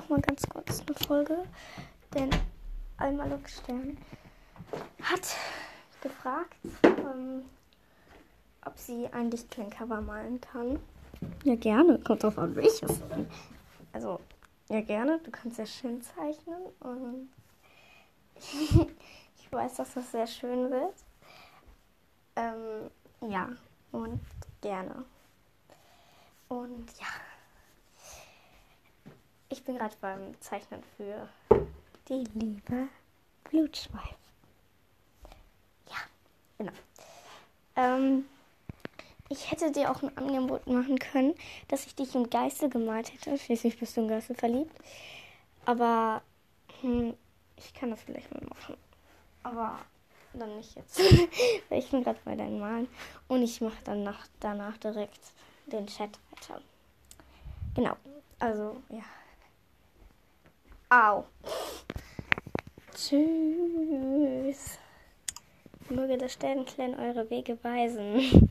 noch mal ganz kurz eine Folge, denn Almalok Stern hat gefragt, ähm, ob sie ein Lichtquellencover malen kann. Ja, gerne. Kommt drauf an, welches. Also, ja, gerne. Du kannst ja schön zeichnen und ich weiß, dass das sehr schön wird. Ähm, ja, und gerne. Und ja. Ich bin gerade beim Zeichnen für die liebe Blutschweif. Ja, genau. Ähm, ich hätte dir auch ein Angebot machen können, dass ich dich im Geiste gemalt hätte. Schließlich bist du im Geiste verliebt. Aber hm, ich kann das vielleicht mal machen. Aber dann nicht jetzt. Weil ich bin gerade bei deinen Malen. Und ich mache dann nach, danach direkt den Chat weiter. Genau. Also, ja. Au. Tschüss. Möge das Sternenklein eure Wege weisen.